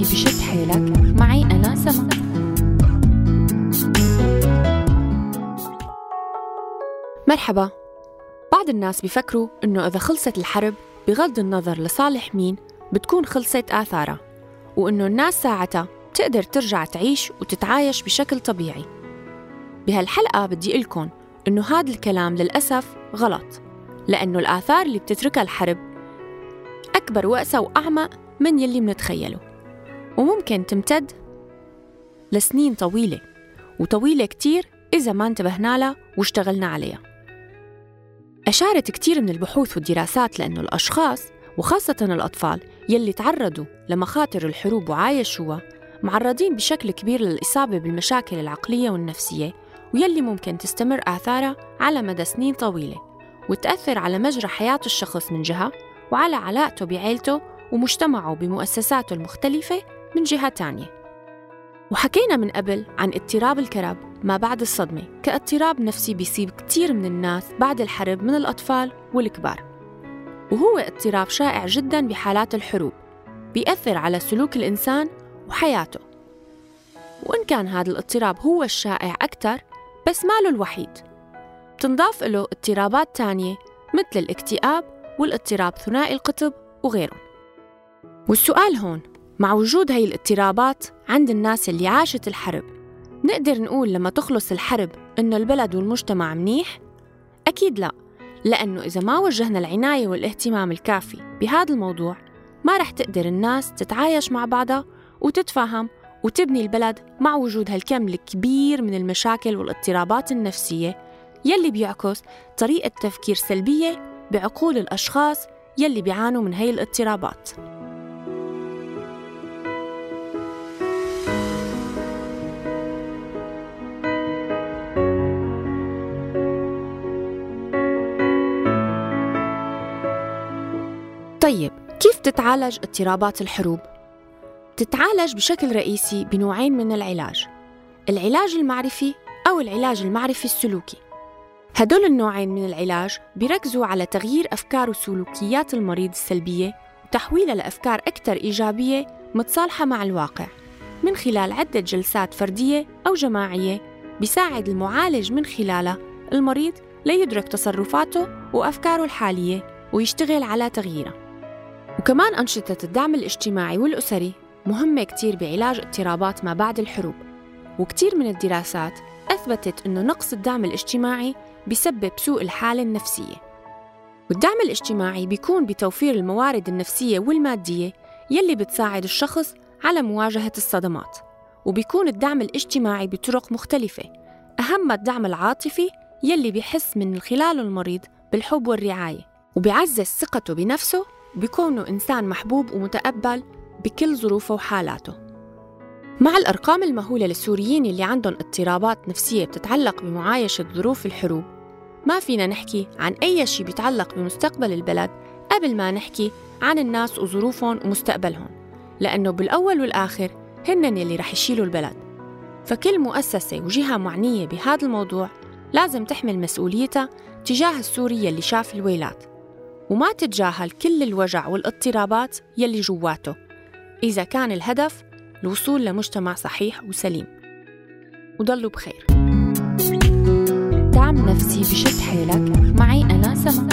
نفسي بشد حيلك. معي أنا سما. مرحبا. بعض الناس بيفكروا إنه إذا خلصت الحرب بغض النظر لصالح مين بتكون خلصت آثارها وإنه الناس ساعتها بتقدر ترجع تعيش وتتعايش بشكل طبيعي. بهالحلقة بدي لكم إنه هذا الكلام للأسف غلط لأنه الآثار اللي بتتركها الحرب أكبر وأسى وأعمق من يلي منتخيله وممكن تمتد لسنين طويلة وطويلة كتير إذا ما انتبهنا لها واشتغلنا عليها. أشارت كتير من البحوث والدراسات لأنه الأشخاص وخاصة الأطفال يلي تعرضوا لمخاطر الحروب وعايشوها معرضين بشكل كبير للإصابة بالمشاكل العقلية والنفسية ويلي ممكن تستمر آثارها على مدى سنين طويلة وتأثر على مجرى حياة الشخص من جهة وعلى علاقته بعيلته ومجتمعه بمؤسساته المختلفة من جهة تانية. وحكينا من قبل عن اضطراب الكرب ما بعد الصدمة كاضطراب نفسي بيصيب كتير من الناس بعد الحرب من الأطفال والكبار. وهو اضطراب شائع جدا بحالات الحروب بيأثر على سلوك الإنسان وحياته. وإن كان هذا الاضطراب هو الشائع أكثر بس ماله الوحيد. تنضاف له اضطرابات تانية مثل الاكتئاب والاضطراب ثنائي القطب وغيرهم. والسؤال هون مع وجود هاي الاضطرابات عند الناس اللي عاشت الحرب نقدر نقول لما تخلص الحرب إنه البلد والمجتمع منيح؟ أكيد لا لأنه إذا ما وجهنا العناية والاهتمام الكافي بهذا الموضوع ما رح تقدر الناس تتعايش مع بعضها وتتفاهم وتبني البلد مع وجود هالكم الكبير من المشاكل والاضطرابات النفسية يلي بيعكس طريقة تفكير سلبية بعقول الأشخاص يلي بيعانوا من هي الاضطرابات طيب كيف تتعالج اضطرابات الحروب؟ تتعالج بشكل رئيسي بنوعين من العلاج العلاج المعرفي أو العلاج المعرفي السلوكي هدول النوعين من العلاج بيركزوا على تغيير أفكار وسلوكيات المريض السلبية وتحويلها لأفكار أكثر إيجابية متصالحة مع الواقع من خلال عدة جلسات فردية أو جماعية بيساعد المعالج من خلالها المريض ليدرك تصرفاته وأفكاره الحالية ويشتغل على تغييرها وكمان أنشطة الدعم الاجتماعي والأسري مهمة كتير بعلاج اضطرابات ما بعد الحروب. وكتير من الدراسات أثبتت أنه نقص الدعم الاجتماعي بسبب سوء الحالة النفسية. والدعم الاجتماعي بيكون بتوفير الموارد النفسية والمادية يلي بتساعد الشخص على مواجهة الصدمات. وبيكون الدعم الاجتماعي بطرق مختلفة. أهم الدعم العاطفي يلي بيحس من خلاله المريض بالحب والرعاية. وبيعزز ثقته بنفسه وبيكونه إنسان محبوب ومتقبل بكل ظروفه وحالاته. مع الأرقام المهولة للسوريين اللي عندهم اضطرابات نفسية بتتعلق بمعايشة ظروف الحروب ما فينا نحكي عن أي شيء بيتعلق بمستقبل البلد قبل ما نحكي عن الناس وظروفهم ومستقبلهم لأنه بالأول والآخر هن اللي رح يشيلوا البلد. فكل مؤسسة وجهة معنية بهذا الموضوع لازم تحمل مسؤوليتها تجاه السوري اللي شاف الويلات. وما تتجاهل كل الوجع والاضطرابات يلي جواته إذا كان الهدف الوصول لمجتمع صحيح وسليم. وضلوا بخير. دعم نفسي بشد حيلك. معي أنا سما